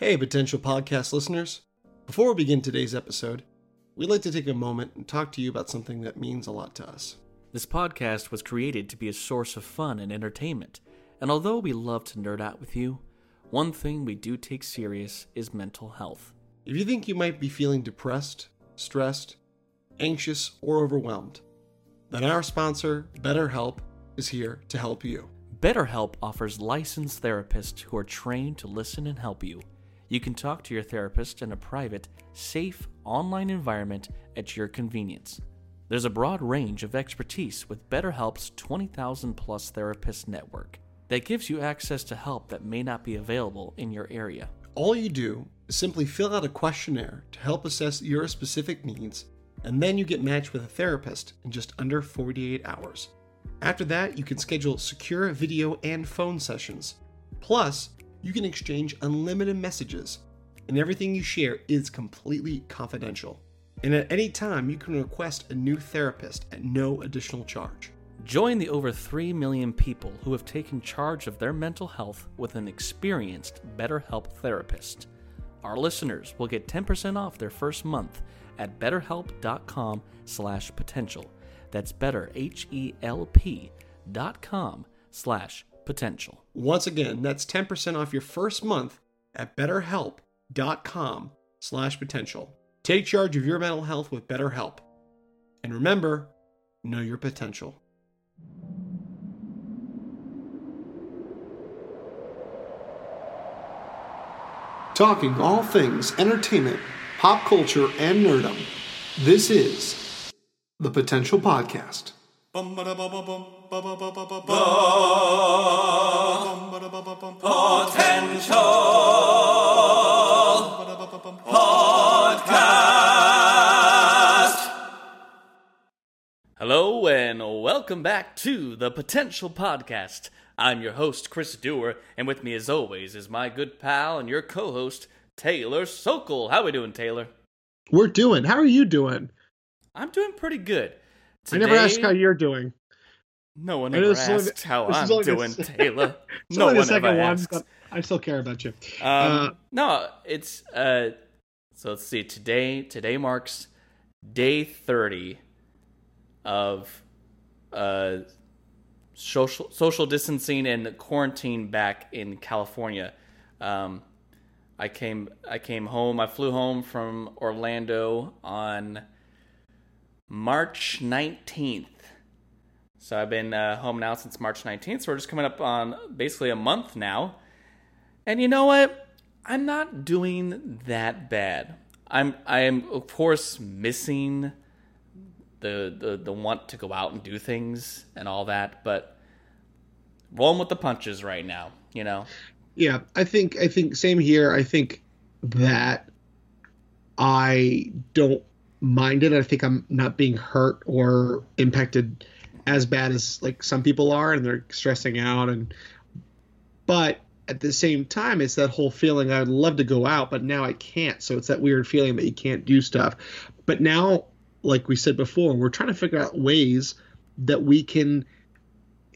Hey, potential podcast listeners. Before we begin today's episode, we'd like to take a moment and talk to you about something that means a lot to us. This podcast was created to be a source of fun and entertainment, and although we love to nerd out with you, one thing we do take serious is mental health. If you think you might be feeling depressed, stressed, anxious, or overwhelmed, then our sponsor, BetterHelp, is here to help you. BetterHelp offers licensed therapists who are trained to listen and help you. You can talk to your therapist in a private, safe, online environment at your convenience. There's a broad range of expertise with BetterHelp's 20,000 plus therapist network that gives you access to help that may not be available in your area. All you do is simply fill out a questionnaire to help assess your specific needs, and then you get matched with a therapist in just under 48 hours. After that, you can schedule secure video and phone sessions. Plus, you can exchange unlimited messages, and everything you share is completely confidential. And at any time, you can request a new therapist at no additional charge. Join the over 3 million people who have taken charge of their mental health with an experienced BetterHelp therapist. Our listeners will get 10% off their first month at betterhelp.com slash potential. That's better, H-E-L-P dot com slash potential. Once again, that's 10% off your first month at betterhelp.com slash potential. Take charge of your mental health with BetterHelp. And remember, know your potential. Talking all things entertainment, pop culture, and nerdom. This is the Potential Podcast. Hello and welcome back to the Potential Podcast. I'm your host, Chris Dewar, and with me as always is my good pal and your co-host, Taylor Sokol. How we doing, Taylor? We're doing. How are you doing? I'm doing pretty good. I never asked how you're doing. No one ever only the- how I'm the doing, s- Taylor. No only one ever asks. I still care about you. Um, Uh, no, it's uh. So let's see. Today, today marks day thirty of uh social social distancing and quarantine back in California. Um, I came I came home. I flew home from Orlando on March nineteenth. So I've been uh, home now since March 19th. So we're just coming up on basically a month now. And you know what? I'm not doing that bad. I'm I am of course missing the the the want to go out and do things and all that, but rolling with the punches right now, you know. Yeah, I think I think same here. I think that I don't mind it. I think I'm not being hurt or impacted as bad as like some people are and they're stressing out and but at the same time it's that whole feeling I'd love to go out but now I can't. So it's that weird feeling that you can't do stuff. But now like we said before, we're trying to figure out ways that we can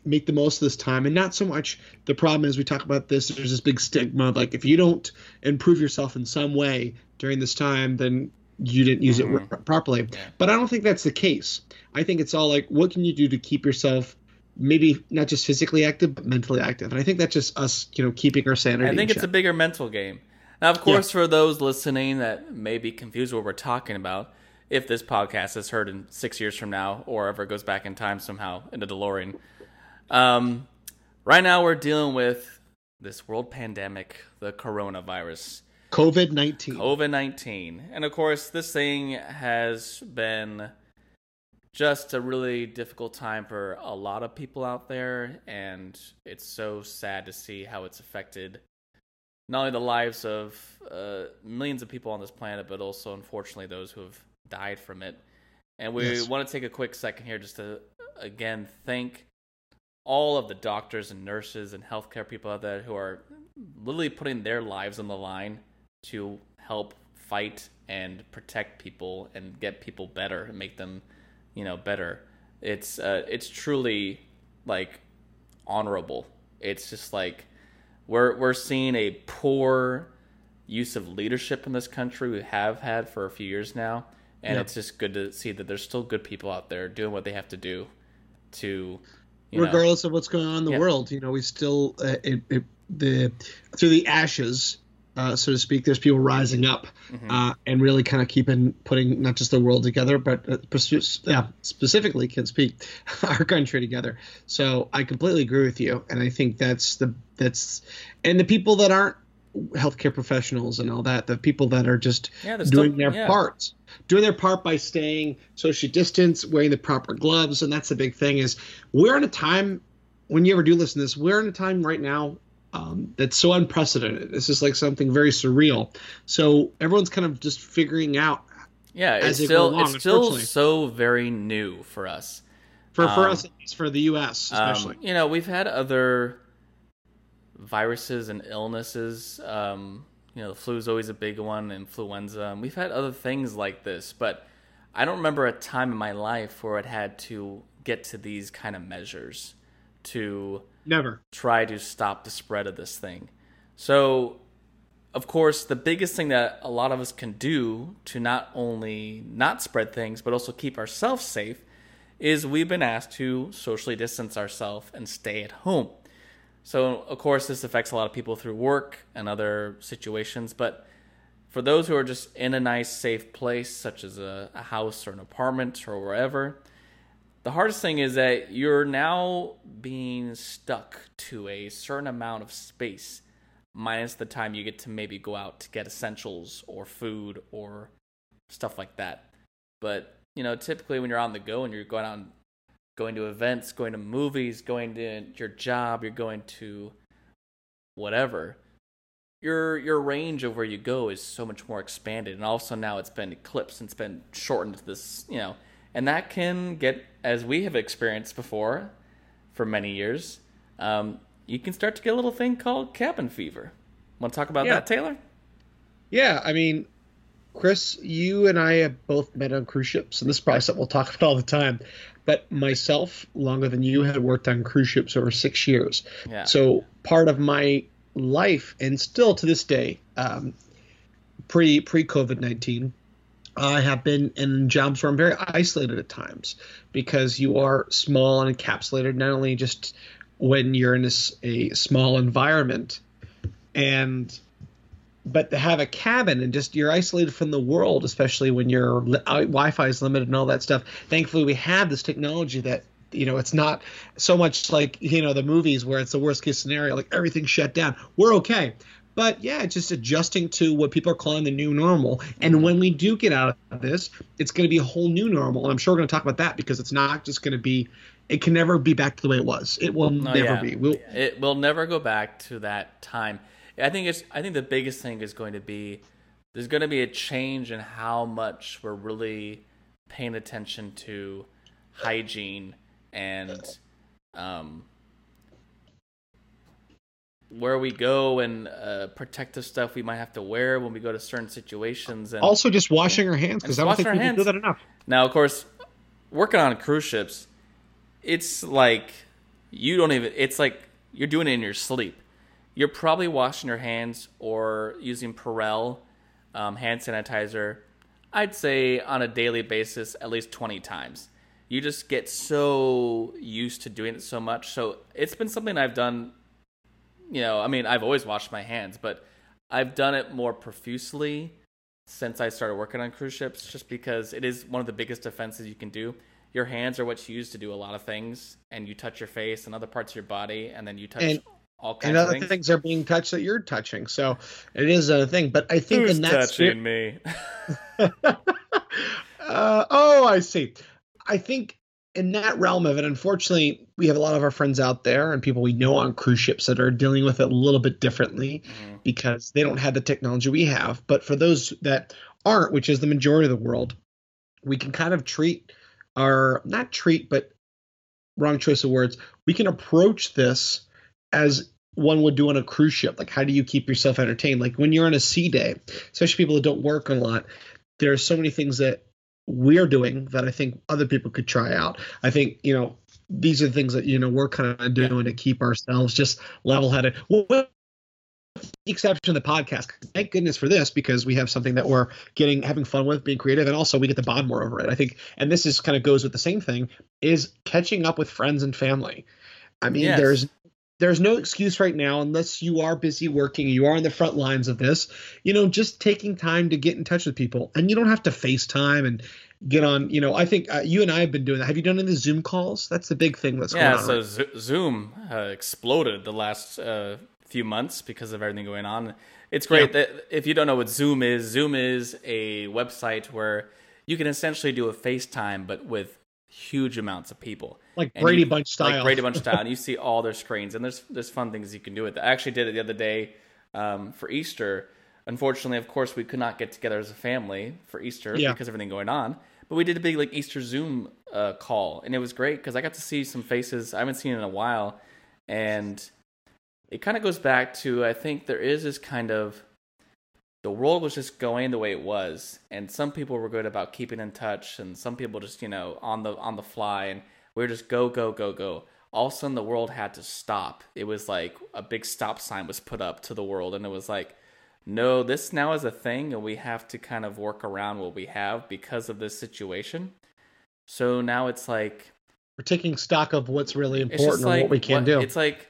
make the most of this time and not so much the problem is we talk about this there's this big stigma like if you don't improve yourself in some way during this time then you didn't use it Mhm. r- properly but i don't think that's the case i think it's all like what can you do to keep yourself maybe not just physically active but mentally active and i think that's just us you know keeping our sanity I think in it's a bigger mental game. Now, of course, for those listening that may be confused what we're talking about, if this podcast is heard in six years from now or ever goes back in time somehow in a DeLorean, um, right now we're dealing with this world pandemic, the coronavirus. Covid-19 COVID 19. And of course, this thing has been just a really difficult time for a lot of people out there. And it's so sad to see how it's affected not only the lives of uh, millions of people on this planet, but also, unfortunately, those who have died from it. And we Yes. want to take a quick second here just to, again, thank all of the doctors and nurses and healthcare people out there who are literally putting their lives on the line to help fight and protect people and get people better and make them, you know, better. It's uh, it's truly like honorable. It's just like we're we're seeing a poor use of leadership in this country we have had for a few years now, and Yeah. it's just good to see that there's still good people out there doing what they have to do to, you know, regardless of what's going on in the world. You know, we still uh, it, it, the through the ashes, uh, so to speak. There's people rising up Mhm. uh, and really kind of keeping putting not just the world together, but uh, yeah, specifically can speak our country together. So I completely agree with you, and I think that's the that's and the people that aren't healthcare professionals and all that, the people that are just yeah, doing still, their yeah. part doing their part by staying social distance wearing the proper gloves and that's the big thing is we're in a time when you ever do listen to this we're in a time right now um, that's so unprecedented this is like something very surreal so everyone's kind of just figuring out Yeah, it's still along, it's still so very new for us. for, for Um, us at least for the us especially Um, you know, we've had other viruses and illnesses. Um, you know, the flu is always a big one, influenza. And we've had other things like this, but I don't remember a time in my life where it had to get to these kind of measures to never try to stop the spread of this thing. So, of course, the biggest thing that a lot of us can do to not only not spread things, but also keep ourselves safe, is we've been asked to socially distance ourselves and stay at home. So, of course, this affects a lot of people through work and other situations, but for those who are just in a nice, safe place, such as a, a house or an apartment or wherever, the hardest thing is that you're now being stuck to a certain amount of space, minus the time you get to maybe go out to get essentials or food or stuff like that. But you know, typically when you're on the go and you're going out, going to events, going to movies, going to your job, you're going to whatever. Your your range of where you go is so much more expanded, and also now it's been eclipsed and it's been shortened to this, you know, and that can get, as we have experienced before, for many years, um, you can start to get a little thing called cabin fever. Want to talk about Yeah. that, Taylor? yeah i mean chris you and i have both met on cruise ships and this is probably something we'll talk about all the time but myself longer than you had worked on cruise ships over six years Yeah. So part of my life, and still to this day, um, pre pre COVID nineteen, I have been in jobs where I'm very isolated at times because you are small and encapsulated. Not only just when you're in this, a small environment, and but to have a cabin and just you're isolated from the world, especially when your uh, Wi-Fi is limited and all that stuff. Thankfully, we have this technology that you know it's not so much like you know the movies where it's the worst case scenario, like everything's shut down. We're okay. But yeah, it's just adjusting to what people are calling the new normal. And when we do get out of this, it's going to be a whole new normal. And I'm sure we're going to talk about that because it's not just going to be, it can never be back to the way it was. It will Oh, never yeah. be. We'll, it will never go back to that time. I think it's. I think the biggest thing is going to be there's going to be a change in how much we're really paying attention to hygiene and um, where we go and uh, protective stuff we might have to wear when we go to certain situations. And also just washing our hands because I don't think people our do that enough. Now, of course, working on cruise ships, it's like you don't even. It's like you're doing it in your sleep. You're probably washing your hands or using Purell um, hand sanitizer. I'd say on a daily basis, at least 20 times. You just get so used to doing it so much. So it's been something I've done. You know, I mean, I've always washed my hands, but I've done it more profusely since I started working on cruise ships, just because it is one of the biggest defenses you can do. Your hands are what's used to do a lot of things, and you touch your face and other parts of your body, and then you touch And- all kinds And of other things. things are being touched that you're touching. So it is a thing. But I think Who's in that spirit- touching me? uh, oh, I see. I think in that realm of it, unfortunately, we have a lot of our friends out there and people we know on cruise ships that are dealing with it a little bit differently Mhm. because they don't have the technology we have. But for those that aren't, which is the majority of the world, we can kind of treat our not treat, but wrong choice of words. We can approach this as one would do on a cruise ship. Like, how do you keep yourself entertained? Like when you're on a sea day, especially people that don't work a lot, there are so many things that we're doing that I think other people could try out. I think, you know, these are things that, you know, we're kind of doing to keep ourselves just level headed. What, the exception of the podcast. Thank goodness for this because we have something that we're getting having fun with, being creative, and also we get to bond more over it. I think, and this is kind of goes with the same thing is catching up with friends and family. I mean, yes. there's there's no excuse right now unless you are busy working you are on the front lines of this you know just taking time to get in touch with people and you don't have to facetime and get on you know i think uh, you and i have been doing that have you done any zoom calls that's the big thing that's yeah, going on so right? zoom uh, exploded the last uh, few months because of everything going on it's great yeah. that if you don't know what zoom is zoom is a website where you can essentially do a facetime but with huge amounts of people, like and Brady you, Bunch style, like Brady Bunch style, and you see all their screens, and there's there's fun things you can do with it. I actually did it the other day um, for Easter. Unfortunately, of course, we could not get together as a family for Easter yeah. because of everything going on. But we did a big like Easter Zoom uh, call, and it was great because I got to see some faces I haven't seen in a while, and it kind of goes back to I think there is this kind of the world was just going the way it was and some people were good about keeping in touch and some people just you know on the on the fly and we were just go go go go. All of a sudden the world had to stop. It was like a big stop sign was put up to the world and it was like no this now is a thing and we have to kind of work around what we have because of this situation. So now it's like we're taking stock of what's really important and like, what we can what, do. it's like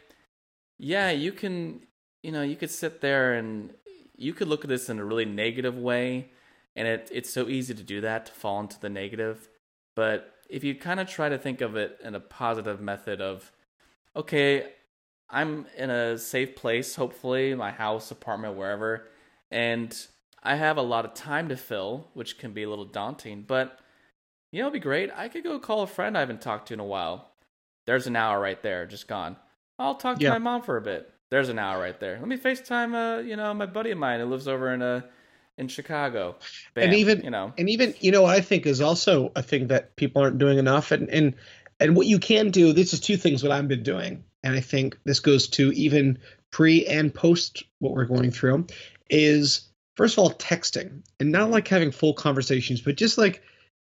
yeah you can you know you could sit there and you could look at this in a really negative way, and it it's so easy to do that to fall into the negative. But if you kind of try to think of it in a positive method of, okay, I'm in a safe place, hopefully, my house, apartment, wherever, and I have a lot of time to fill, which can be a little daunting, but you know, it'd be great. I could go call a friend I haven't talked to in a while. There's an hour right there, just gone. I'll talk to yeah. my mom for a bit. There's an hour right there. Let me FaceTime, uh, you know, my buddy of mine who lives over in uh, in Chicago. Bam, and even you know, and even you know, what I think is also a thing that people aren't doing enough. And and and what you can do. This is two things. What I've been doing, and I think this goes to even pre and post what we're going through, is first of all texting, and not like having full conversations, but just like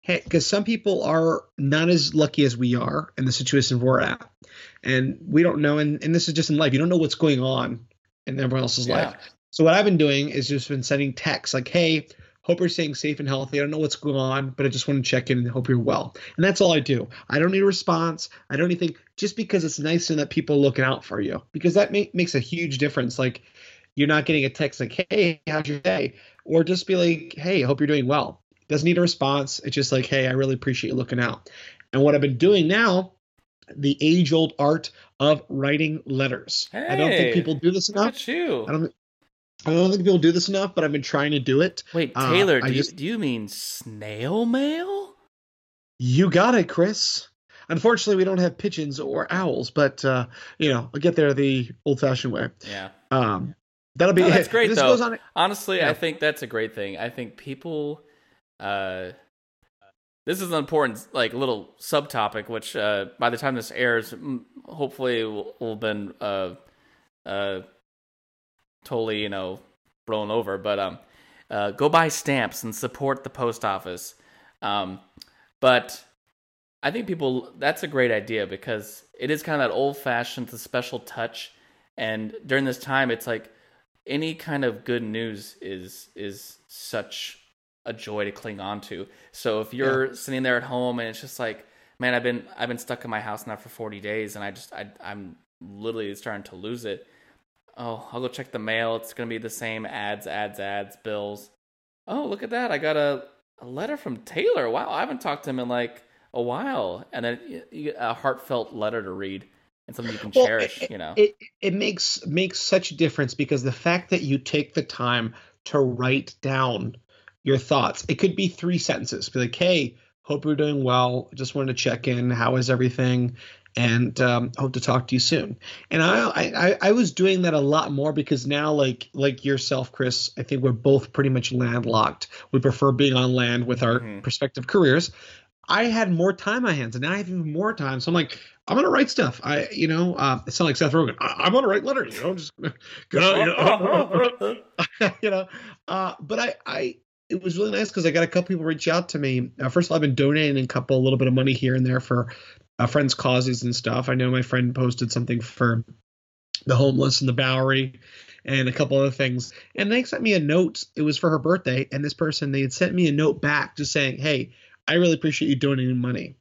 hey, because some people are not as lucky as we are in the situation we're at and we don't know and, and this is just in life. You don't know what's going on in everyone else's yeah. life. So what i've been doing is just been sending texts like hey hope you're staying safe and healthy. I don't know what's going on but i just want to check in and hope you're well. And that's all i do. I don't need a response. I don't need anything just because it's nice to know that people are looking out for you. Because that make, makes a huge difference. Like you're not getting a text like hey how's your day? Or just be like hey hope you're doing well. Doesn't need a response. It's just like hey i really appreciate you looking out. And what i've been doing now the age old art of writing letters. Hey, I don't think people do this enough. Look you. I don't, I don't think people do this enough, but I've been trying to do it. Wait, uh, Taylor, uh, do, just, you, do you mean snail mail? You got it, Chris. Unfortunately, we don't have pigeons or owls, but uh, you know, I'll get there the old-fashioned way. Yeah. Um, that'll be. No, that's great, though. On, Honestly, yeah. I think that's a great thing. I think people, uh, this is an important like little subtopic which uh, by the time this airs hopefully will, will have been uh, uh, totally you know blown over. But um uh, go buy stamps and support the post office. Um but i think people that's a great idea because it is kind of that old fashioned the special touch. And during this time it's like any kind of good news is is such a joy to cling on to. So if you're yeah. sitting there at home and it's just like, man, I've been I've been stuck in my house now for 40 days and I just I I'm literally starting to lose it. Oh, I'll go check the mail. It's going to be the same ads, ads, ads, bills. Oh, look at that. I got a, a letter from Taylor. Wow, I haven't talked to him in like a while. And then you get a heartfelt letter to read and something you can well, cherish, it, you know. It it makes makes such a difference because the fact that you take the time to write down your thoughts. It could be three sentences. Be like, hey, hope you're doing well. Just wanted to check in. How is everything? And um, hope to talk to you soon. And I, I I was doing that a lot more because now, like like yourself, Chris, I think we're both pretty much landlocked. We prefer being on land with our mm-hmm. prospective careers. I had more time on my hands, and now I have even more time. So I'm like, I'm gonna write stuff. I, you know, uh, it sounds like Seth Rogen. I, am gonna write letters. You know, I'm just go. You know, you know. Uh, but I, I, it was really nice because I got a couple people reach out to me. Uh, first of all, I've been donating a couple, a little bit of money here and there for uh, friends' causes and stuff. I know my friend posted something for the homeless and the Bowery, and a couple other things. And they sent me a note. It was for her birthday, and this person they had sent me a note back just saying, "Hey, I really appreciate you donating money."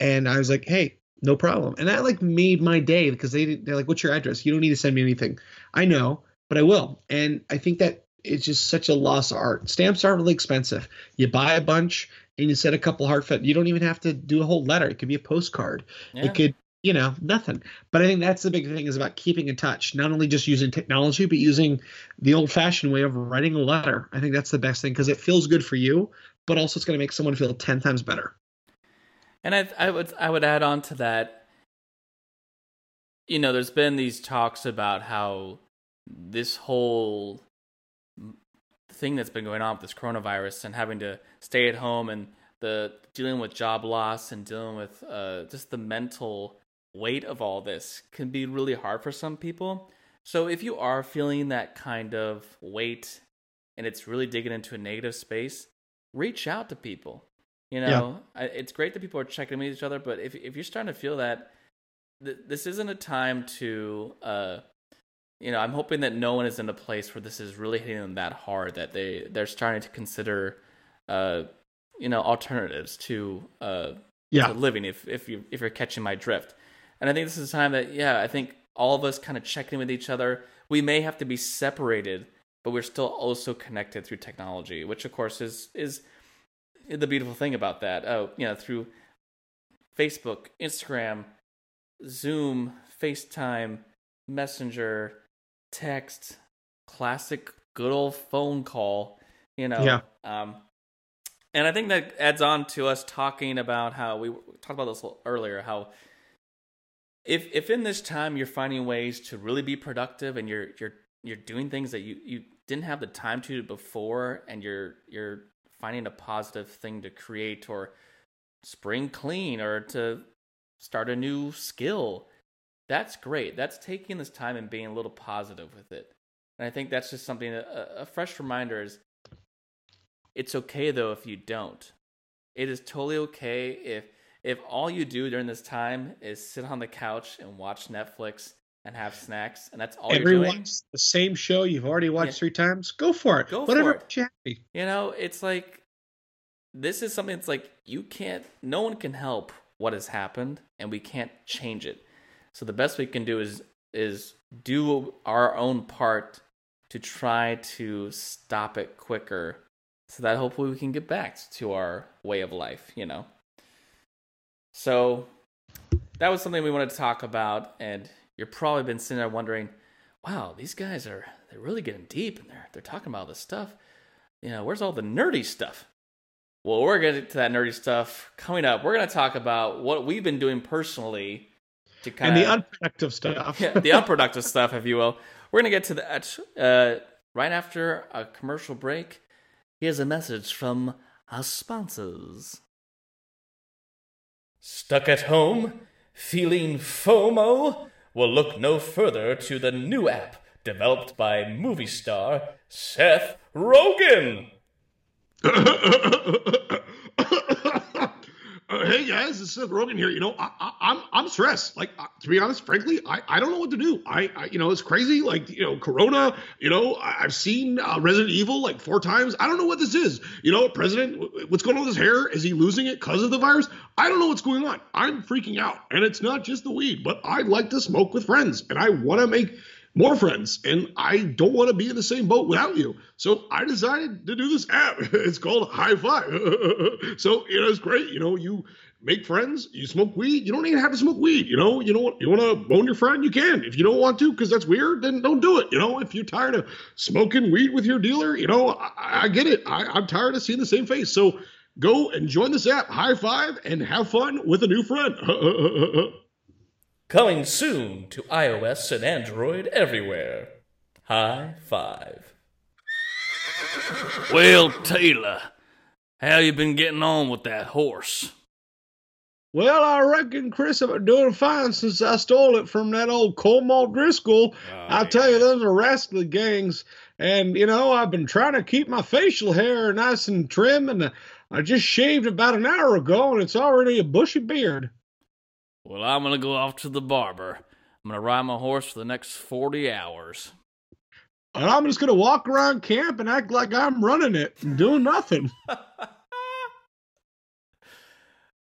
And I was like, "Hey, no problem." And that like made my day because they they're like, "What's your address? You don't need to send me anything." I know, but I will. And I think that it's just such a lost art. Stamps aren't really expensive. You buy a bunch and you send a couple heartfelt. You don't even have to do a whole letter. It could be a postcard. Yeah. It could, you know, nothing. But I think that's the big thing is about keeping in touch. Not only just using technology, but using the old-fashioned way of writing a letter. I think that's the best thing because it feels good for you, but also it's going to make someone feel ten times better. And I, I would I would add on to that. You know, there's been these talks about how this whole thing that's been going on with this coronavirus and having to stay at home and the dealing with job loss and dealing with uh, just the mental weight of all this can be really hard for some people. So if you are feeling that kind of weight and it's really digging into a negative space, reach out to people. You know, I, it's great that people are checking with each other, but if if you're starting to feel that th- this isn't a time to uh you know, I'm hoping that no one is in a place where this is really hitting them that hard that they they're starting to consider, uh, you know, alternatives to uh Yeah. to living. If if you if you're catching my drift, and I think this is a time that yeah, I think all of us kind of check in with each other. We may have to be separated, but we're still also connected through technology, which of course is is the beautiful thing about that. Oh, you know, through Facebook, Instagram, Zoom, FaceTime, Messenger, text, classic good old phone call, you know. Yeah. Um and I think that adds on to us talking about how we talked about this a little earlier how if if in this time you're finding ways to really be productive and you're you're you're doing things that you you didn't have the time to before and you're you're finding a positive thing to create or spring clean or to start a new skill that's great that's taking this time and being a little positive with it and i think that's just something a, a fresh reminder is it's okay though if you don't it is totally okay if if all you do during this time is sit on the couch and watch netflix and have snacks and that's all you're doing Everyone's the same show you've already watched Yeah. three times. Go for it. Go for Whatever it. you happy. You know, it's like this is something that's like you can't no one can help what has happened and we can't change it. So the best we can do is is do our own part to try to stop it quicker so that hopefully we can get back to our way of life, you know. So that was something we wanted to talk about and you're probably been sitting there wondering, wow, these guys are they're really getting deep and they're they're talking about all this stuff you know, where's all the nerdy stuff? Well, we're going to get to that nerdy stuff coming up. We're going to talk about what we've been doing personally to kind And of the unproductive stuff. yeah, the unproductive stuff, if you will. We're going to get to that uh, right after a commercial break. Here's a message from our sponsors. Stuck at home? Feeling FOMO? Well, look no further to the new app developed by movie star Seth Rogen. Uh, hey guys, is Seth Rogen here. You know, I, I, I'm I'm stressed. Like uh, to be honest, frankly, I, I don't know what to do. I, I you know it's crazy. Like you know, Corona. You know, I, I've seen uh, Resident Evil like four times. I don't know what this is. You know, President, what's going on with his hair? Is he losing it because of the virus? I don't know what's going on. I'm freaking out, and it's not just the weed, but I like to smoke with friends, and I want to make more friends and I don't want to be in the same boat without you. So I decided to do this app. It's called High Five. so you know it's great. You know, you make friends, you smoke weed. You don't even have to smoke weed. You know, you know you want to bone your friend, you can. If you don't want to, because that's weird, then don't do it. You know, if you're tired of smoking weed with your dealer, you know, I, I get it. I, I'm tired of seeing the same face. So go and join this app, High Five, and have fun with a new friend. Coming soon to iOS and Android everywhere. High five. Well, Taylor, how you been getting on with that horse? Well, I reckon, Chris, I've been doing fine since I stole it from that old Colm O'Driscoll. Oh, I tell you, those are rascally gangs. And, you know, I've been trying to keep my facial hair nice and trim, and I just shaved about an hour ago, and it's already a bushy beard. Well, I'm gonna go off to the barber. I'm gonna ride my horse for the next 40 hours. and I'm just gonna walk around camp and act like I'm running it and doing nothing.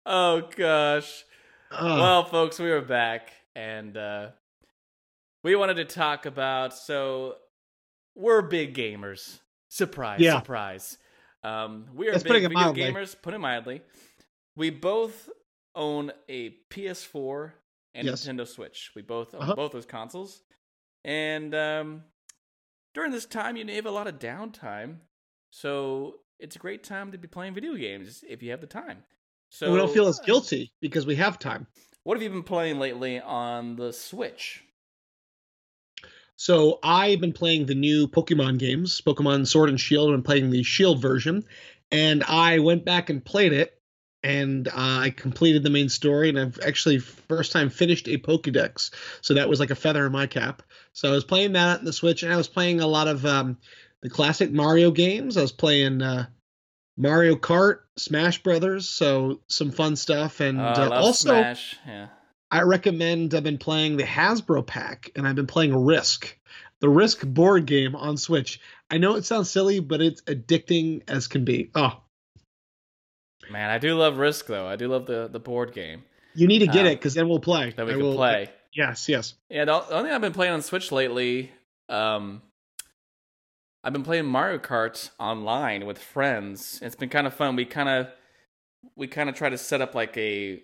oh gosh. Uh, well, folks, we are back, and uh, we wanted to talk about. So, we're big gamers. Surprise, Yeah. surprise. Um, we are That's big video mildly. gamers. Put it mildly. We both own a PS4 and Yes. Nintendo Switch. We both own Uh-huh. both those consoles, and um, during this time, you have a lot of downtime. So it's a great time to be playing video games if you have the time. So we don't feel as guilty because we have time. what have you been playing lately on the Switch? So I've been playing the new Pokemon games, Pokemon Sword and Shield. Been playing the Shield version, and I went back and played it, and uh, I completed the main story, and I've actually first time finished a Pokédex. So that was like a feather in my cap. So I was playing that on the Switch, and I was playing a lot of um, the classic Mario games. I was playing uh, Mario Kart, Smash Brothers, so some fun stuff, and Uh, uh, also. Smash. Yeah. I recommend I've been playing the Hasbro pack and I've been playing Risk, the Risk board game on Switch. I know it sounds silly, but it's addicting as can be. Oh, Man, I do love Risk though. I do love the the board game you need to get Um, it because then we'll play. that we I can will- play. Yes, yes. Yeah, the only thing I've been playing on Switch lately, um, I've been playing Mario Kart online with friends. It's been kind of fun. We kind of we kind of try to set up like a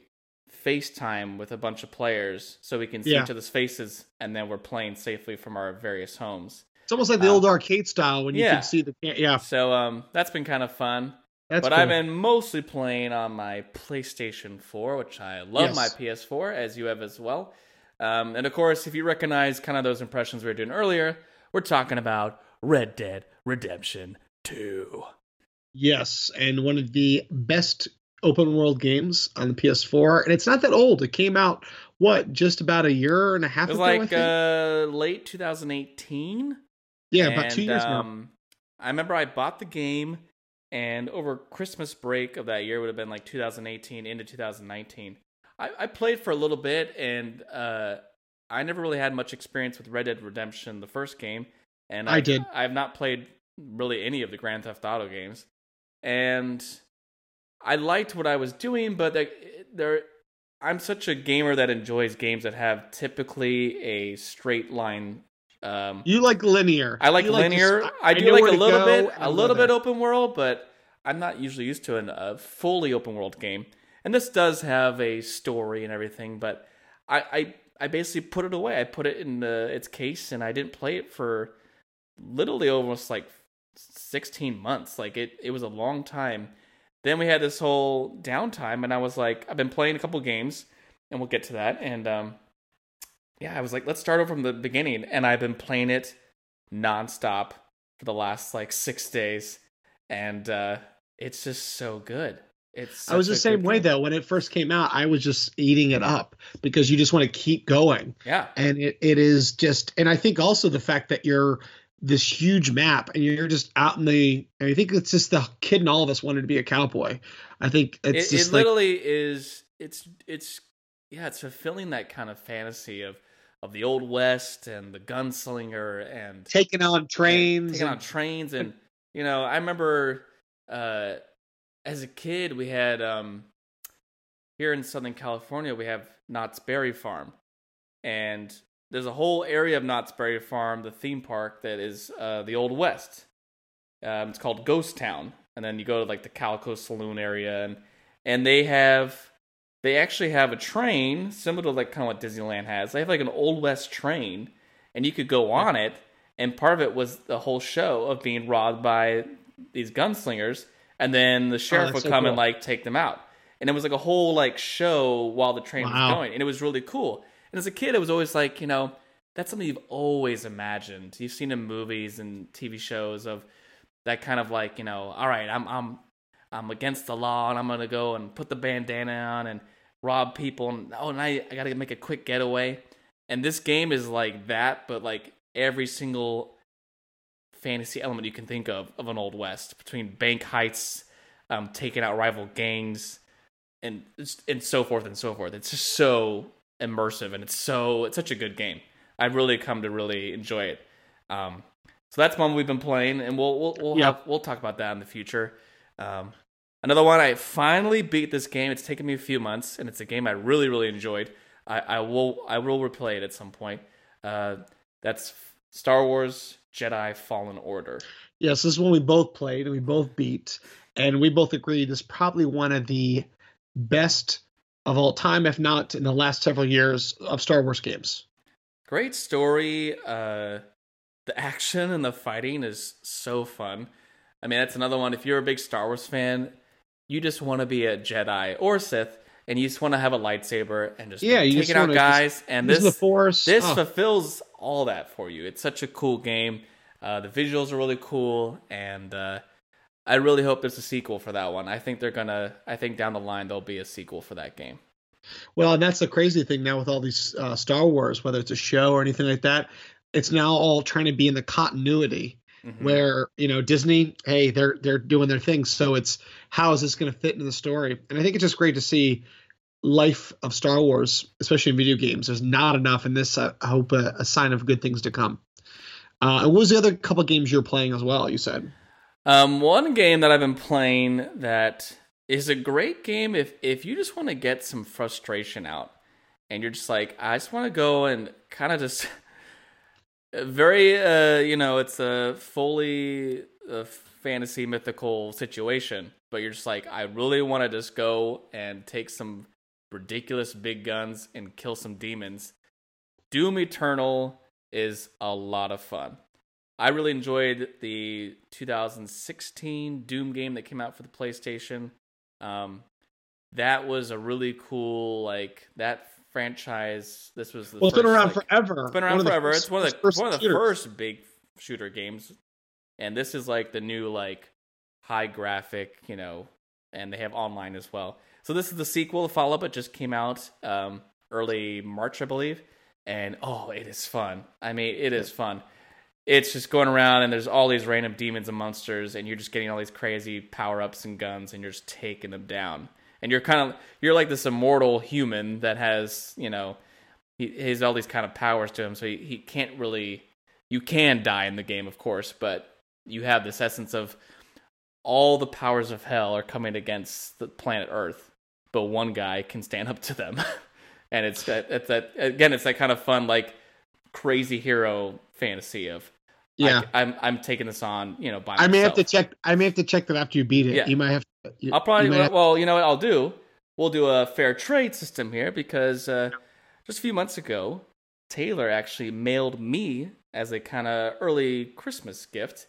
FaceTime with a bunch of players so we can see Yeah. each other's faces, and then we're playing safely from our various homes. It's almost like the Uh, old arcade style when you yeah. can see the yeah. So um, that's been kind of fun. That's but cool. I've been mostly playing on my PlayStation 4, which I love Yes. my PS4, as you have as well. Um, and of course, if you recognize kind of those impressions we were doing earlier, we're talking about Red Dead Redemption 2. yes, and one of the best open world games on the PS4, and it's not that old. It came out what just about a year and a half It was ago. Like uh, late 2018. yeah, about two and, years now. um, I remember I bought the game, and over Christmas break of that year would have been like 2018 into 2019. I, I played for a little bit, and uh, I never really had much experience with Red Dead Redemption, the first game, and I I've- did. I've not played really any of the Grand Theft Auto games, and I liked what I was doing, but there. I'm such a gamer that enjoys games that have typically a straight line um, You like linear. I like You linear. just- I, do know like a little bit, a little bit open world, but I'm not usually used to an, a fully open world game. And this does have a story and everything, but I, I, I basically put it away. I put it in the, its case, and I didn't play it for literally almost like 16 months. Like it, it was a long time. Then we had this whole downtime, and I was like, I've been playing a couple games, and we'll get to that. And um, yeah, I was like, let's start over from the beginning, and I've been playing it nonstop for the last like six days, and uh, it's just so good. It's I was the same way though. When it first came out, I was just eating it up because you just want to keep going. Yeah, And it, it is just and I think also the fact that you're this huge map and you're just out in the I think it's just the kid in all of us wanted to be a cowboy. I think it's it, just it like literally is. It's it's yeah, it's fulfilling that kind of fantasy of of the old west and the gunslinger and taking on trains. taking on and- trains and you know i remember uh as a kid we had um here in southern california we have knott's berry farm. And there's a whole area of knott's berry farm the theme park that is uh the old west. Um it's called ghost town. And then you go to like the calico saloon area. And and they have they actually have a train similar to like kind of what disneyland has. They have like an old west train and you could go on it and part of it was the whole show of being robbed by these gunslingers and then the oh, sheriff Oh, would so come and like take them out. And it was like a whole like show while the train was going and it was really cool. And as a kid it was always like you know that's something you've always imagined. You've seen in movies and tv shows of that kind of like you know all right i'm i'm i'm against the law and i'm gonna go and put the bandana on and rob people and oh and i, I gotta make a quick getaway and this game is like that but like every single fantasy element you can think of of an old west between bank heights um taking out rival gangs and and so forth and so forth it's just so immersive and it's so it's such a good game i've really come to really enjoy it um So that's one we've been playing, and we'll we'll we'll, Yep. have, we'll talk about that in the future. Um, another one I finally beat this game. It's taken me a few months, and it's a game I really really enjoyed. I, I will I will replay it at some point. Uh, that's Star Wars Jedi Fallen Order. Yes, this is one we both played and we both beat, and we both agreed this is probably one of the best of all time, if not in the last several years of Star Wars games. Great story. Uh, the action and the fighting is so fun. I mean, that's another one. If you're a big Star Wars fan, you just want to be a Jedi or Sith, and you just want to have a lightsaber and just Yeah, taking just out guys. And this the Force. this oh, fulfills all that for you. It's such a cool game. Uh, the visuals are really cool, and uh, I really hope there's a sequel for that one. I think they're gonna. I think down the line there'll be a sequel for that game. well, and that's the crazy thing now with all these uh, Star Wars, whether it's a show or anything like that. It's now all trying to be in the continuity Mhm. where you know Disney, hey, they're they're doing their thing. So it's how is this going to fit into the story? And I think it's just great to see life of Star Wars, especially in video games. There's not enough, and this uh, I hope a, a sign of good things to come. Uh, and what was the other couple games you were playing as well? You said Um, one game that I've been playing that is a great game if if you just want to get some frustration out, and you're just like, I just want to go and kind of just very uh you know it's a fully uh, fantasy mythical situation, but you're just like, I really want to just go and take some ridiculous big guns and kill some demons. Doom Eternal is a lot of fun. I really enjoyed the 2016 Doom game that came out for the PlayStation. Um, that was a really cool like that franchise. This was the well, it's been around like- forever. it's been around the forever. first- it's one of the first one of the shooters. first big shooter games, and this is like the new like high graphic, you know, and they have online as well. So this is the sequel, the follow up. It just came out um, early March, I believe, and oh, it is fun. I mean, it is fun. It's just going around and there's all these random demons and monsters, and you're just getting all these crazy power ups and guns, and you're just taking them down. And you're kind of you're like this immortal human that has you know he, he has all these kind of powers to him, so he, he can't really. You can die in the game, of course, but you have this essence of all the powers of hell are coming against the planet Earth, but one guy can stand up to them, and it's that it's that again, it's that kind of fun like crazy hero fantasy of Yeah, I, am I'm taking this on, you know, by I may have to check. I may have to check that after you beat it. Yeah. You might have. You, I'll probably you have- well, you know what I'll do? We'll do a fair trade system here because uh, just a few months ago, Taylor actually mailed me as a kind of early Christmas gift.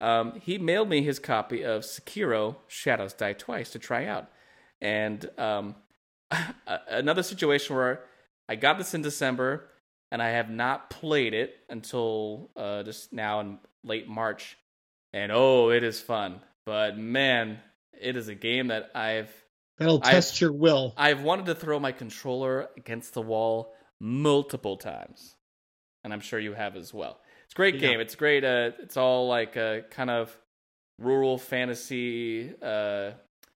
Um, he mailed me his copy of Sekiro: Shadows Die Twice to try out, and um, another situation where I got this in December and I have not played it until uh, just now in late March, and oh, it is fun. But man, it is a game that I've that'll I've- test your will. I've wanted to throw my controller against the wall multiple times, and I'm sure you have as well. It's a great Yeah. game. It's great. Uh, it's all like a kind of rural fantasy, uh,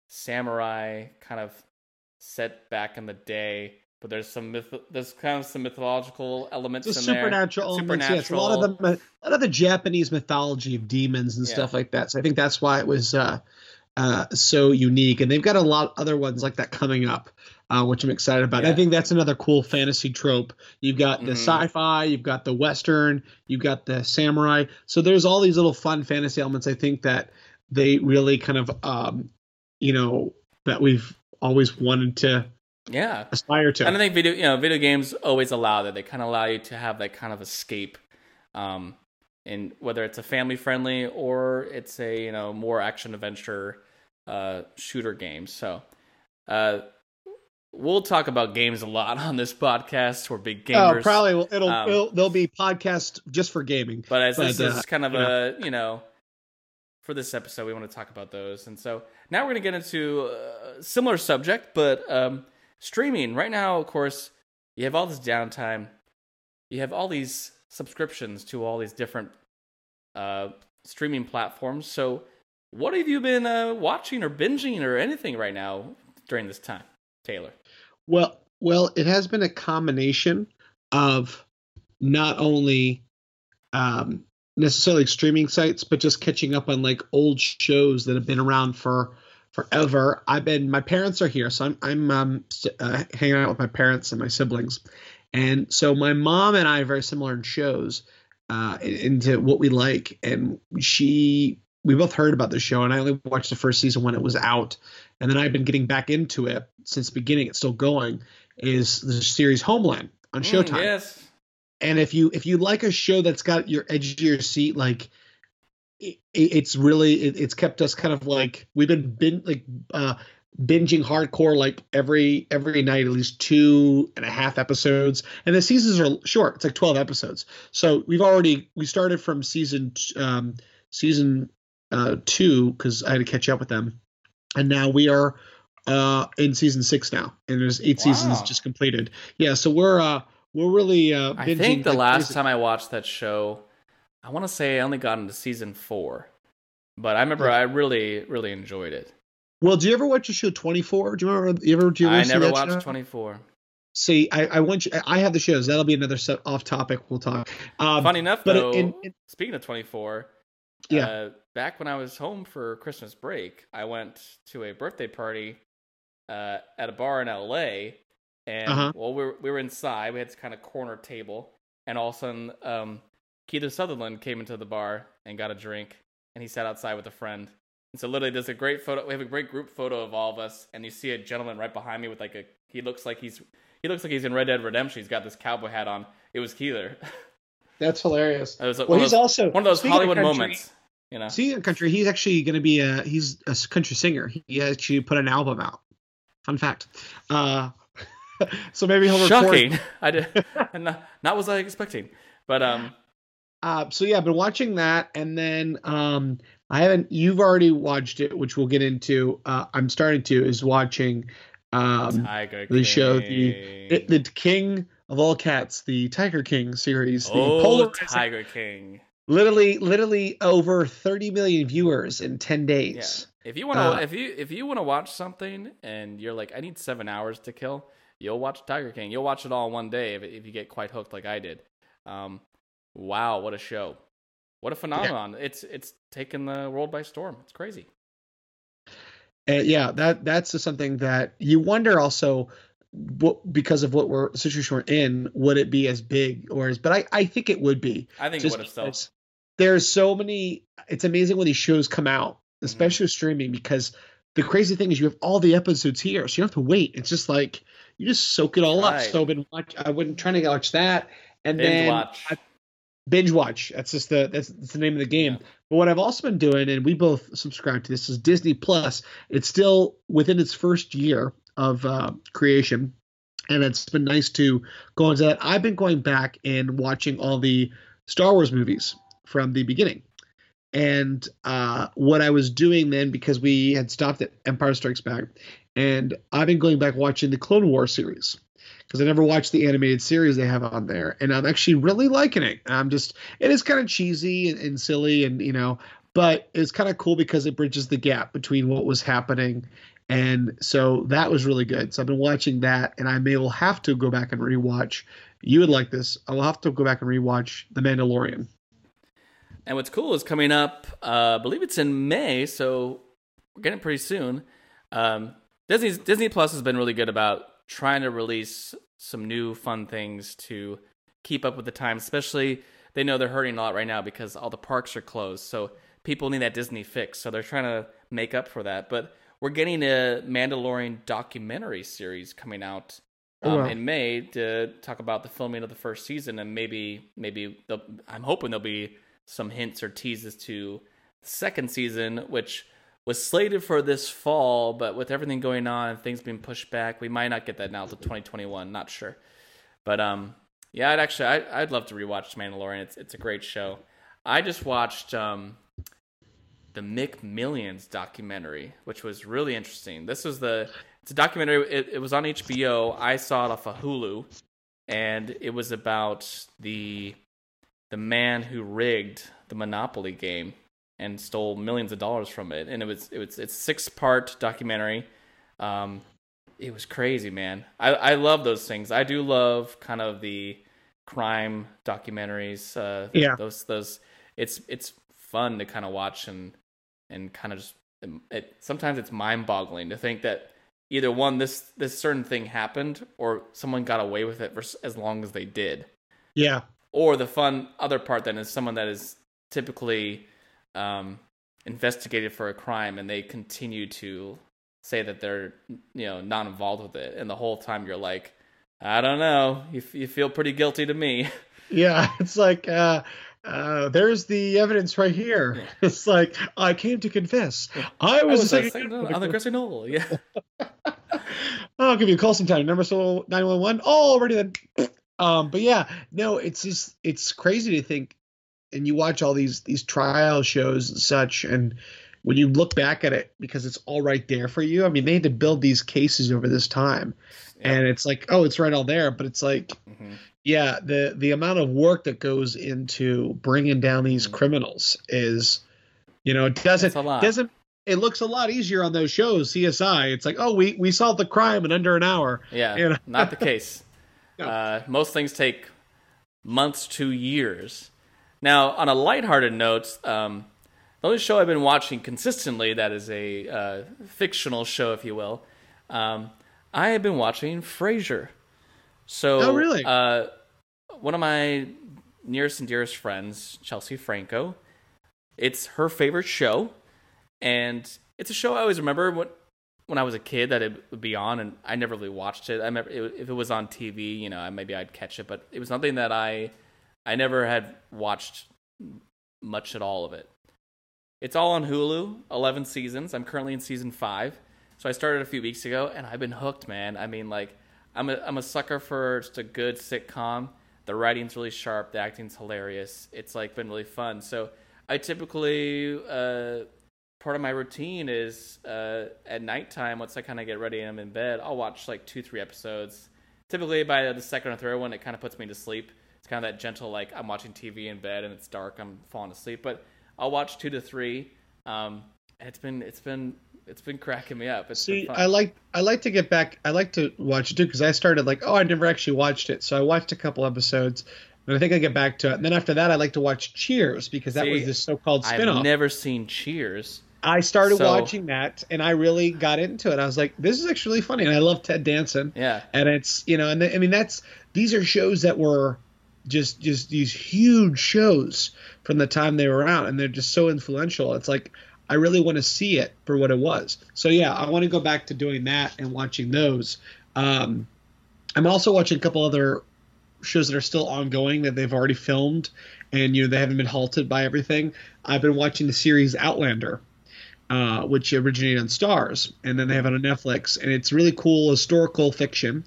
samurai kind of set back in the day. But there's some myth. There's kind of some mythological elements It's in supernatural there. elements. Yes, a lot of the a lot of the Japanese mythology of demons and Yeah. stuff like that. So I think that's why it was uh, uh, so unique. And they've got a lot other ones like that coming up, uh, which I'm excited about. Yeah. I think that's another cool fantasy trope. You've got the Mhm. sci-fi, you've got the western, you've got the samurai. So there's all these little fun fantasy elements. I think that they really kind of, um, you know, that we've always wanted to Yeah, aspire to. And I think video, you know, video games always allow that. They kind of allow you to have that kind of escape, um, and whether it's a family friendly or it's a you know more action adventure uh, shooter game. So, uh, we'll talk about games a lot on this podcast. We're big gamers. Oh, probably it'll, Um, it'll there'll be podcasts just for gaming. But as this But, is uh, kind of you a, you know, for this episode, we want to talk about those. And so now we're going to get into a similar subject, but um, streaming. Right now, of course, you have all this downtime. You have all these subscriptions to all these different uh, streaming platforms. So what have you been uh, watching or binging or anything right now during this time, Taylor? Well, well, it has been a combination of not only um, necessarily streaming sites, but just catching up on like old shows that have been around for forever. I've been my parents are here, so I'm I'm um, uh, hanging out with my parents and my siblings, and so my mom and I are very similar in shows, uh, into what we like, and she we both heard about the show, and I only watched the first season when it was out, and then I've been getting back into it since the beginning. It's still going. Is the series Homeland on Mm, Showtime? yes. and if you if you like a show that's got your edge of your seat like it, it's really it, it's kept us kind of like we've been been like uh binging hardcore like every every night at least two and a half episodes. And the seasons are short. It's like 12 episodes. So we've already we started from season um season uh two because i had to catch up with them. And now we are uh in season six now. And there's eight seasons just completed. Yeah so we're uh we're really uh I think the last time I watched that show, I want to say I only got into season four, but I remember Yeah. I really, really enjoyed it. Well, do you ever watch the show 24? Do you remember? You ever? Do you ever I never watched show? 24. See, I, I want you. I have the shows. That'll be another set off topic. We'll talk. Um, Funny enough, but though, in- in- speaking of 24, Yeah. uh, back when I was home for Christmas break, I went to a birthday party uh, at a bar in LA. And Uh-huh. well, we were, we were inside. We had this kind of corner table. And all of a sudden, um, Kiefer Sutherland came into the bar and got a drink. And he sat outside with a friend. And so, literally, there's a great photo. We have a great group photo of all of us. And you see a gentleman right behind me with like a. He looks like he's. He looks like he's in Red Dead Redemption. He's got this cowboy hat on. It was Kiefer. that's hilarious. It was like Well, he's those, also one of those speaking of Hollywood country- moments. You know, Speaking of country, he's actually going to be a he's a country singer. He actually put an album out. Fun fact. Uh, so maybe he'll record. shocking. I did not, not was I expecting, but um, Uh, so yeah, I've been watching that, and then um, I haven't. You've already watched it, which we'll get into. Uh, I'm starting to is watching um, Tiger the show, the King. the King of all cats, the Tiger King series, the oh, polarizing- Tiger King. literally, literally over 30 million viewers in 10 days. Yeah. If you want to, Uh, if you if you want to watch something and you're like, I need seven hours to kill, you'll watch Tiger King. You'll watch it all in one day if if you get quite hooked like I did. Um, wow, what a show! What a phenomenon! It's it's taken the world by storm. It's crazy. And yeah, that that's something that you wonder also. What, because of what we're situation we're in, would it be as big or as? But I, I think it would be. I think just it would have sold. there's so many it's amazing when these shows come out Mm-hmm. especially streaming because the crazy thing is you have all the episodes here so you don't have to wait it's just like you just soak it all up so i've been watch, i've been trying to watch that and Binge then watch. I- binge watch. That's just the that's, that's the name of the game. Yeah. but what i've also been doing and we both subscribe to this is disney plus. It's still within its first year of uh, creation and it's been nice to go into that. I've been going back and watching all the star wars movies from the beginning. And uh, what I was doing then, because we had stopped at Empire Strikes Back, and I've been going back watching the Clone War series because I never watched the animated series they have on there, and I'm actually really liking it. I'm just, it is kind of cheesy and, and silly, and you know, but it's kind of cool because it bridges the gap between what was happening. And so that was really good. So I've been watching that, and I may will have to go back and rewatch. You would like this. I will have to go back and rewatch The Mandalorian. And what's cool is coming up, uh, I believe it's in May, so we're getting pretty soon. Um, Disney Disney Plus has been really good about trying to release some new fun things to keep up with the times. Especially, they know they're hurting a lot right now because all the parks are closed, so people need that Disney fix. So they're trying to make up for that. But we're getting a Mandalorian documentary series coming out Oh, um, wow. in May to talk about the filming of the first season, and maybe maybe I'm hoping there'll be some hints or teases to the second season, which was slated for this fall, but with everything going on and things being pushed back, we might not get that now to 2021. Not sure, but um, yeah, I'd actually I, I'd love to rewatch Mandalorian. It's it's a great show. I just watched um the McMillions documentary, which was really interesting. This was the it's a documentary. It, it was on HBO. I saw it off of Hulu, and it was about the the man who rigged the Monopoly game and stole millions of dollars from it. And it was it was it's six part documentary. Um, it was crazy, man. I I love those things. I do love kind of the crime documentaries. Uh, Yeah. those those it's it's fun to kind of watch and and kind of just it, sometimes it's mind boggling to think that either one this this certain thing happened or someone got away with it for as long as they did. Yeah. Or the fun other part then is someone that is typically um, investigated for a crime and they continue to say that they're you know not involved with it and the whole time you're like i don't know you, you feel pretty guilty to me yeah it's like uh uh, there's the evidence right here. Yeah. It's like I came to confess. I was, I was a second, on the Grassy Knoll. Yeah. I'll give you a call sometime. Number so nine one one. Oh, already then. Um, but yeah, no, it's just it's crazy to think, and you watch all these these trial shows and such, and when you look back at it because it's all right there for you. I mean, they had to build these cases over this time, and it's like, oh, it's right all there. But it's like, mm-hmm. yeah, the the amount of work that goes into bringing down these mm-hmm. criminals is, you know, it doesn't doesn't. It looks a lot easier on those shows, CSI. It's like, oh, we we solved the crime in under an hour. Yeah, you know? not the case. no. uh, most things take months to years. Now, on a lighthearted note, um, the only show I've been watching consistently that is a uh, fictional show, if you will, um, I have been watching Frasier. So, oh really? Uh, one of my nearest and dearest friends, Chelsea Franco, it's her favorite show, and it's a show I always remember when when I was a kid that it would be on, and I never really watched it. I remember it, if it was on TV, you know, maybe I'd catch it, but it was something that I I never had watched much at all of it. It's all on Hulu, 11 seasons. I'm currently in season 5. So I started a few weeks ago and I've been hooked, man. I mean, like I'm a I'm a sucker for just a good sitcom. The writing's really sharp, the acting's hilarious. It's like been really fun. So I typically uh, part of my routine is uh, at nighttime once I kind of get ready and I'm in bed, I'll watch like two three episodes. Typically by the second or third one, it kind of puts me to sleep. It's kind of that gentle like I'm watching TV in bed and it's dark, I'm falling asleep, but I'll watch two to three. Um, it's been it's been it's been cracking me up. It's See, I like I like to get back. I like to watch it too because I started like, oh, I never actually watched it, so I watched a couple episodes, and I think I get back to it. And then after that, I like to watch Cheers because that See, was this so-called spinoff. I've never seen Cheers. I started so, watching that, and I really got into it. I was like, this is actually funny, and I love Ted Danson. Yeah, and it's you know, and the, I mean that's these are shows that were just just these huge shows from the time they were out, and they're just so influential. It's like I really want to see it for what it was. So yeah, I want to go back to doing that and watching those. Um, I'm also watching a couple other shows that are still ongoing that they've already filmed, and you know they haven't been halted by everything. I've been watching the series Outlander. Uh, which originated on Starz and then they have it on Netflix, and it's really cool historical fiction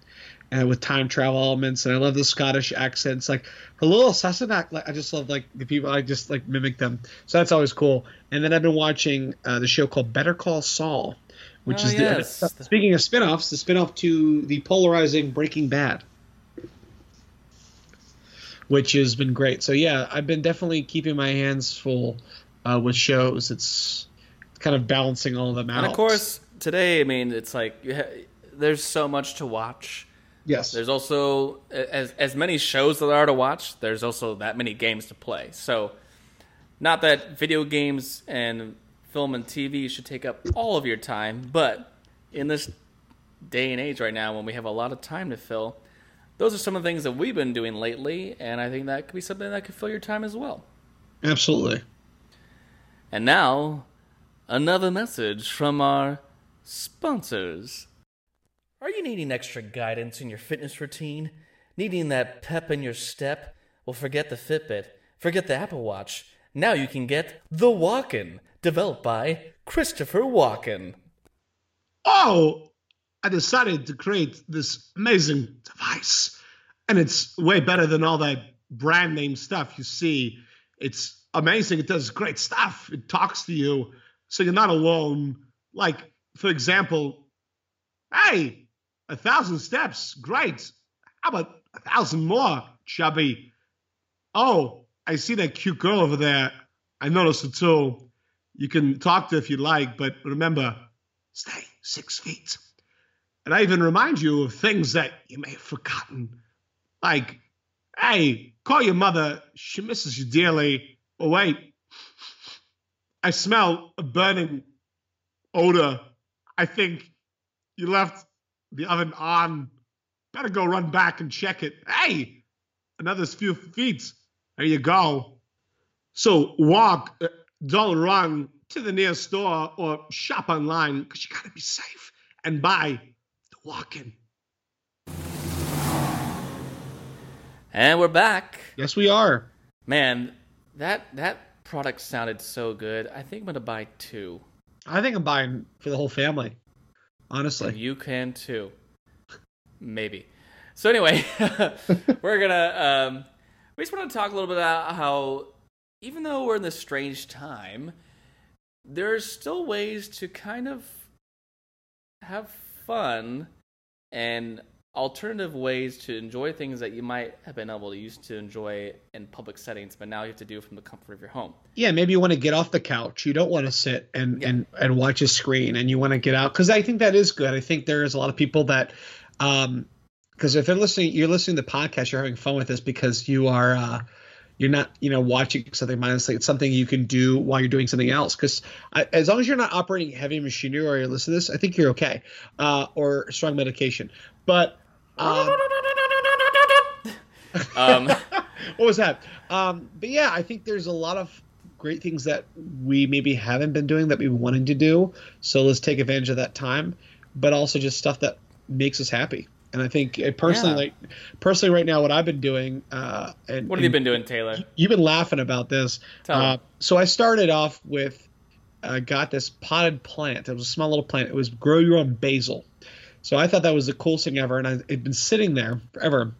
and with time travel elements. And I love the Scottish accents, like a little Sassenach. Like I just love like the people. I just like mimic them. So that's always cool. And then I've been watching uh, the show called Better Call Saul, which oh, is yes. the, speaking of spinoffs, the spinoff to the polarizing Breaking Bad. Which has been great. So yeah, I've been definitely keeping my hands full uh, with shows. It's kind of balancing all of them out. And of course, today, I mean, it's like there's so much to watch Yes. There's also as as many shows that are to watch. There's also that many games to play. So, not that video games and film and TV should take up all of your time, but in this day and age right now, when we have a lot of time to fill, those are some of the things that we've been doing lately, and I think that could be something that could fill your time as well. Absolutely. And now, another message from our sponsors. Are you needing extra guidance in your fitness routine? Needing that pep in your step? Well, forget the Fitbit, forget the Apple Watch. Now you can get the Walkin, developed by Christopher Walken. Oh, I decided to create this amazing device. And it's way better than all that brand name stuff you see. It's amazing. It does great stuff. It talks to you so you're not alone. Like, for example, hey, a thousand steps. Great. How about a thousand more, chubby? Oh, I see that cute girl over there. I noticed it too. You can talk to if you like, but remember, stay six feet. And I even remind you of things that you may have forgotten. Like, hey, call your mother. She misses you dearly. Oh, wait. I smell a burning odor. I think you left the oven on. Better go run back and check it. Hey, another few feet. There you go. So walk, uh, don't run to the nearest store or shop online because you got to be safe and buy the walk-in. And we're back. Yes, we are. Man, that that product sounded so good. I think I'm gonna buy two. I think I'm buying for the whole family. Honestly. You can too. Maybe. So anyway, we're gonna um, we just want to talk a little bit about how even though we're in this strange time, there's still ways to kind of have fun and alternative ways to enjoy things that you might have been able to used to enjoy in public settings, but now you have to do from the comfort of your home. Yeah, maybe you want to get off the couch. You don't want to sit and yeah. and and watch a screen, and you want to get out because I think that is good. I think there is a lot of people that, um, because if they're listening, you're listening to the podcast, you're having fun with this because you are. Uh, you're not you know watching something mindlessly it's something you can do while you're doing something else because as long as you're not operating heavy machinery or you're listening to this i think you're okay uh, or strong medication but um, um, what was that? Um, but yeah, I think there's a lot of great things that we maybe haven't been doing that we wanted to do. So let's take advantage of that time, but also just stuff that makes us happy. And I think uh, personally, yeah. like personally, right now, what I've been doing, uh, and what have you been doing, Taylor? You've been laughing about this. Uh, so I started off with, I uh, got this potted plant. It was a small little plant. It was grow your own basil. So I thought that was the coolest thing ever, and I, had been sitting there forever.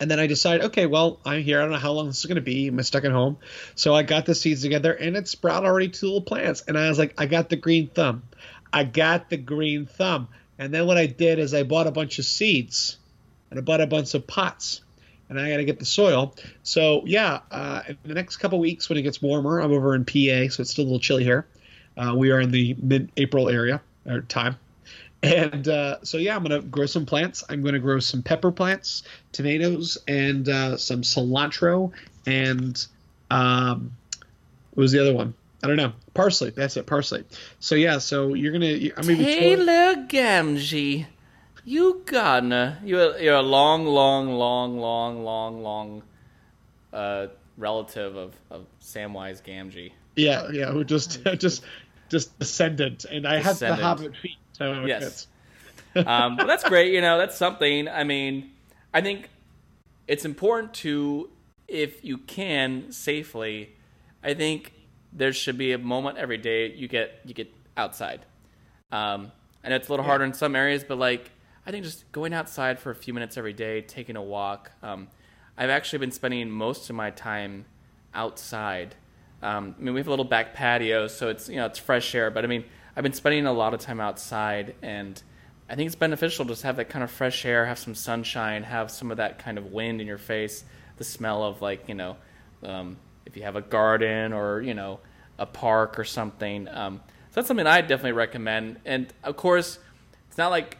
And then I decided, okay, well, I'm here. I don't know how long this is going to be. I'm stuck at home. So I got the seeds together, and it sprouted already two little plants. And I was like, I got the green thumb. I got the green thumb. And then what I did is I bought a bunch of seeds, and I bought a bunch of pots. And I got to get the soil. So yeah, uh, in the next couple weeks when it gets warmer, I'm over in PA, so it's still a little chilly here. Uh, we are in the mid-April area or time. And uh, so, yeah, I'm going to grow some plants. I'm going to grow some pepper plants, tomatoes, and uh, some cilantro. And um, what was the other one? I don't know. Parsley. That's it. Parsley. So, yeah, so you're going to. I'm to Taylor Gamgee. You gonna. You're, you're a long, long, long, long, long, long uh, relative of, of Samwise Gamgee. Yeah, yeah. Who just, just, just descendant. And I descendant. have the hobbit feet. So yes. um, but that's great. You know, that's something. I mean, I think it's important to, if you can safely, I think there should be a moment every day you get you get outside. Um, and it's a little yeah. harder in some areas, but like I think just going outside for a few minutes every day, taking a walk. Um, I've actually been spending most of my time outside. Um, I mean, we have a little back patio, so it's you know it's fresh air. But I mean, I've been spending a lot of time outside, and I think it's beneficial just to just have that kind of fresh air, have some sunshine, have some of that kind of wind in your face, the smell of like you know, um, if you have a garden or you know a park or something. Um, so that's something I definitely recommend. And of course, it's not like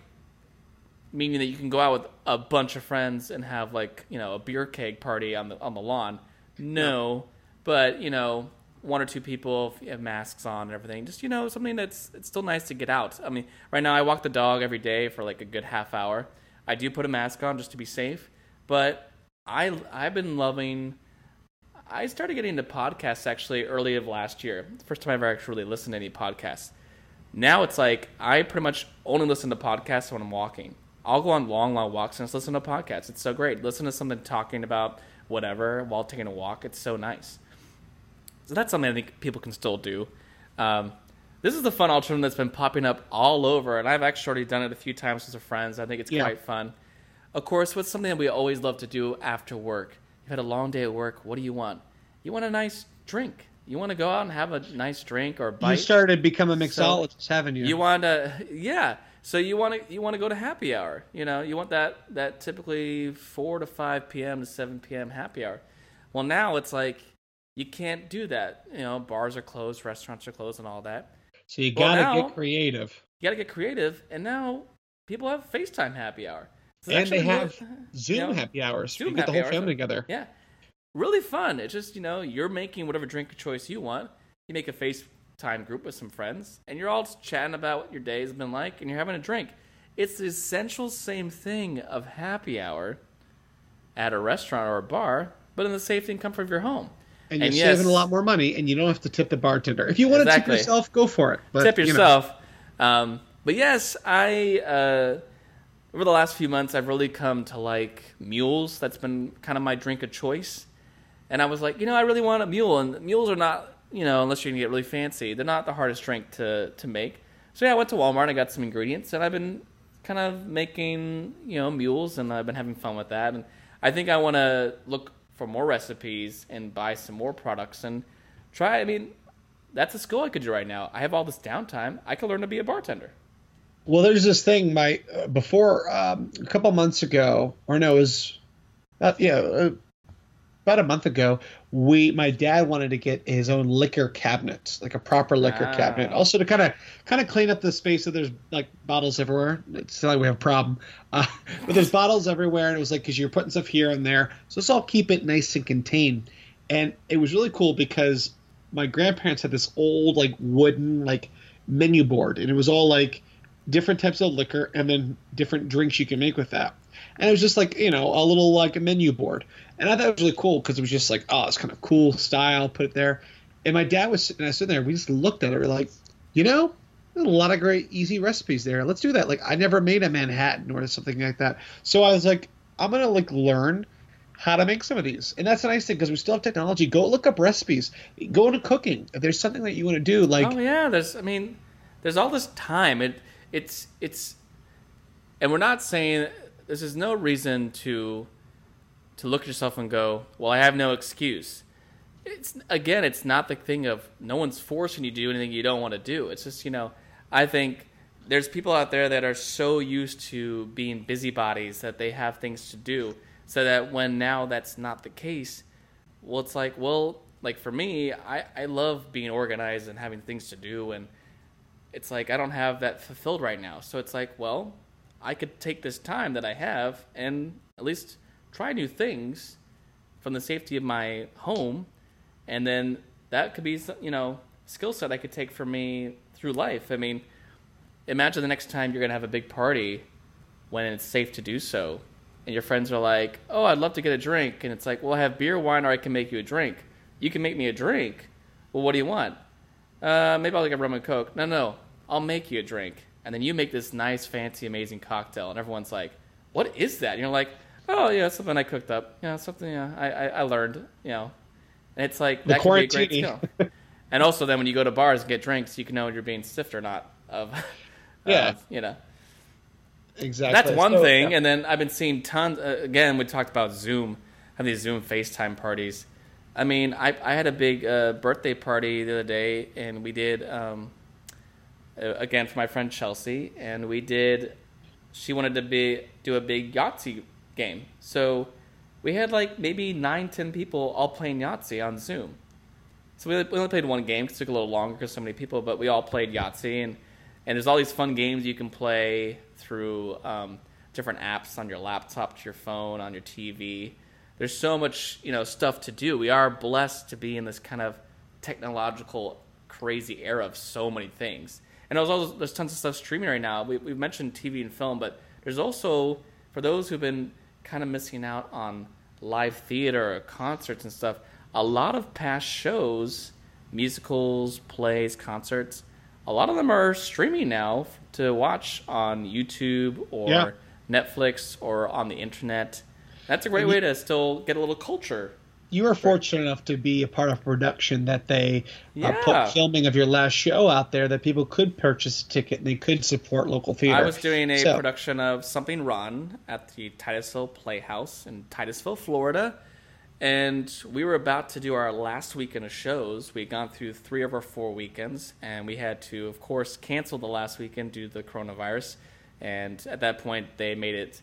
meaning that you can go out with a bunch of friends and have like you know a beer keg party on the on the lawn. No, but you know one or two people have masks on and everything. Just you know, something that's it's still nice to get out. I mean, right now I walk the dog every day for like a good half hour. I do put a mask on just to be safe, but I I've been loving. I started getting into podcasts actually early of last year. First time I ever actually listened to any podcasts. Now it's like I pretty much only listen to podcasts when I'm walking. I'll go on long, long walks and just listen to podcasts. It's so great. Listen to something talking about whatever while taking a walk. It's so nice. So that's something I think people can still do. Um, this is the fun alternative that's been popping up all over, and I've actually already done it a few times with some friends. I think it's yeah. quite fun. Of course, what's something that we always love to do after work? You've had a long day at work. What do you want? You want a nice drink. You want to go out and have a nice drink or bite. You started become a mixologist, so haven't you? You want to, yeah. So you want to you want to go to happy hour. You know, you want that that typically four to five p.m. to seven p.m. happy hour. Well, now it's like you can't do that. You know, bars are closed, restaurants are closed, and all that. So you gotta well, get creative. You gotta get creative, and now people have FaceTime happy hour. and they have Zoom you know, happy hours. Zoom you get the whole family together. Yeah. really fun. It's just, you know, you're making whatever drink choice you want. You make a FaceTime group with some friends, and you're all chatting about what your day has been like, and you're having a drink. It's the essential same thing of happy hour at a restaurant or a bar, but in the safety and comfort of your home. And you're And yes- saving a lot more money, and you don't have to tip the bartender. If you want to tip yourself, go for it. But, tip you know, yourself. Um, but yes, I uh, over the last few months I've really come to like mules. That's been kind of my drink of choice. And I was like, you know, I really want a mule, and mules are not, you know, unless you're gonna get really fancy, they're not the hardest drink to to make. So yeah, I went to Walmart and I got some ingredients, and I've been kind of making, you know, mules, and I've been having fun with that. And I think I want to look for more recipes and buy some more products and try. I mean, that's a skill I could do right now. I have all this downtime. I could learn to be a bartender. Well, there's this thing. My uh, before um, a couple months ago, or no, it was uh, yeah, uh, about a month ago. We my dad wanted to get his own liquor cabinet, like a proper liquor Ah. cabinet, also to kind of kind of clean up the space. So there's like bottles everywhere. It's not like we have a problem, uh, but there's bottles everywhere, and it was like because you're putting stuff here and there, so let's all keep it nice and contained. And it was really cool because my grandparents had this old like wooden like menu board, and it was all like different types of liquor and then different drinks you can make with that. And it was just like, you know, a little like a menu board. And I thought it was really cool because it was just like, oh, it's kind of cool style, put it there. And my dad was sitting, I sitting there, we just looked at it, we're like, you know, a lot of great easy recipes there. Let's do that. Like I never made a Manhattan or something like that. So I was like, I'm gonna like learn how to make some of these. And that's a nice thing because we still have technology. Go look up recipes. Go into cooking. If there's something that you want to do, like oh yeah, there's. I mean, there's all this time. It it's it's, and we're not saying this is no reason to to look at yourself and go, well, I have no excuse. It's again, it's not the thing of no one's forcing you to do anything you don't want to do. It's just you know, I think there's people out there that are so used to being busybodies that they have things to do, so that when now that's not the case, well, it's like, well, like for me, I, I love being organized and having things to do, and it's like I don't have that fulfilled right now. So it's like, well, I could take this time that I have and at least try new things from the safety of my home, and then that could be, you know, skill set I could take for me through life. I mean, imagine the next time you're gonna have a big party when it's safe to do so, and your friends are like, "Oh, I'd love to get a drink," and it's like, "Well, I have beer, wine, or I can make you a drink. You can make me a drink. Well, what do you want? Uh, maybe I'll get rum and coke. No, no, I'll make you a drink, and then you make this nice, fancy, amazing cocktail, and everyone's like, "What is that?" And you're like, "Oh, yeah, something I cooked up. Yeah, something yeah, I, I, I learned. You know." And it's like The that could be a great skill. and also, then when you go to bars and get drinks, you can know if you're being stiffed or not. Of, Yeah. of, you know. exactly. That's one So, thing, yeah. and then I've been seeing tons. Uh, again, we talked about Zoom, have these Zoom FaceTime parties. I mean, I I had a big uh, birthday party the other day, and we did um, again for my friend Chelsea, and we did. She wanted to be do a big Yahtzee game, so we had like maybe nine, ten people all playing Yahtzee on Zoom. So we only played one game 'cause it took a little longer because so many people, but we all played Yahtzee, and and there's all these fun games you can play through um, different apps on your laptop, to your phone, on your TV. There's so much you know stuff to do. We are blessed to be in this kind of technological crazy era of so many things. And there's also there's tons of stuff streaming right now. We we've mentioned TV and film, but there's also for those who've been kind of missing out on live theater or concerts and stuff, a lot of past shows, musicals, plays, concerts, a lot of them are streaming now to watch on YouTube or Yeah. Netflix or on the internet. That's a great way to still get a little culture. You were fortunate enough to be a part of a production that they uh, put filming of your last show out there that people could purchase a ticket and they could support local theater. I was doing a So- production of Something Rotten at the Titusville Playhouse in Titusville, Florida. And we were about to do our last weekend of shows. We'd gone through three of our four weekends, and we had to, of course, cancel the last weekend due to the coronavirus. And at that point, they made it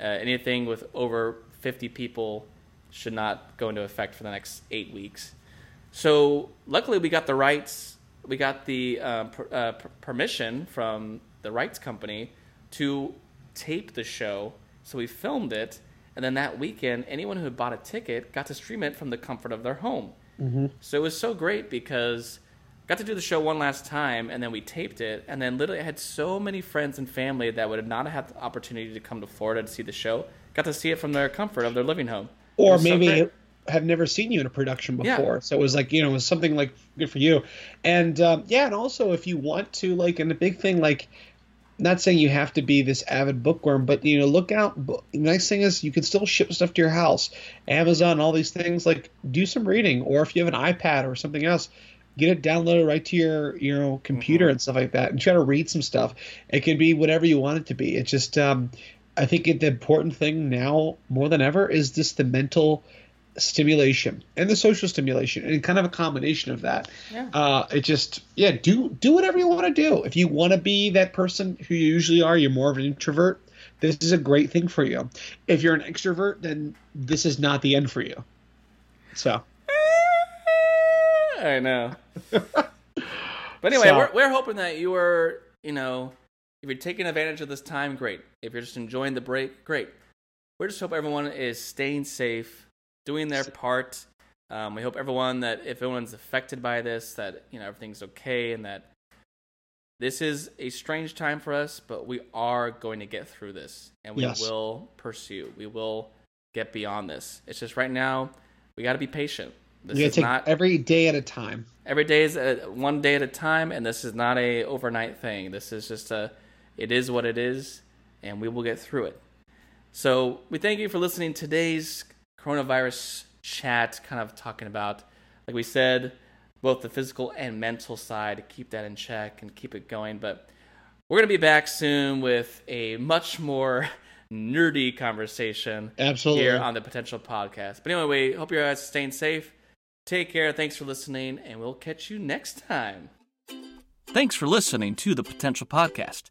uh, anything with over 50 people should not go into effect for the next eight weeks. So luckily, we got the rights. We got the uh, per, uh, per- permission from the rights company to tape the show. So we filmed it, and then that weekend, anyone who had bought a ticket got to stream it from the comfort of their home. Mm-hmm. So it was so great because got to do the show one last time, and then we taped it, and then literally I had so many friends and family that would not have had the opportunity to come to Florida to see the show, got to see it from their comfort of their living home. Or maybe great. have never seen you in a production Yeah. before. So it was like you know, it was something like good for you. And um, yeah, and also if you want to like, and the big thing like. Not saying you have to be this avid bookworm, but you know, look out. The nice thing is you can still ship stuff to your house. Amazon, all these things. Like, do some reading, or if you have an iPad or something else, get it downloaded right to your you know computer and stuff like that, and try to read some stuff. It can be whatever you want it to be. It's just, um, I think the important thing now more than ever is just the mental stimulation and the social stimulation and kind of a combination of that. Yeah. Uh, it just yeah, do do whatever you want to do. If you want to be that person who you usually are, you're more of an introvert. This is a great thing for you. If you're an extrovert, then this is not the end for you. So I know. but anyway, So- we're, we're hoping that you are, you know, if you're taking advantage of this time, great. If you're just enjoying the break, great. We just hope everyone is staying safe, doing their part. Um, we hope everyone that if everyone's affected by this, that you know everything's okay, and that this is a strange time for us, but we are going to get through this, and we Yes. will pursue. We will get beyond this. It's just right now we got to be patient. This you is take not every day at a time. every day is a, one day at a time and this is not a overnight thing this is just a it is what it is and we will get through it so we thank you for listening to today's coronavirus chat kind of talking about like we said both the physical and mental side to keep that in check and keep it going but we're going to be back soon with a much more nerdy conversation Absolutely. here on the Potential Podcast. But anyway, we hope you guys are staying safe. Take care. Thanks for listening, and we'll catch you next time. Thanks for listening to the Potential Podcast.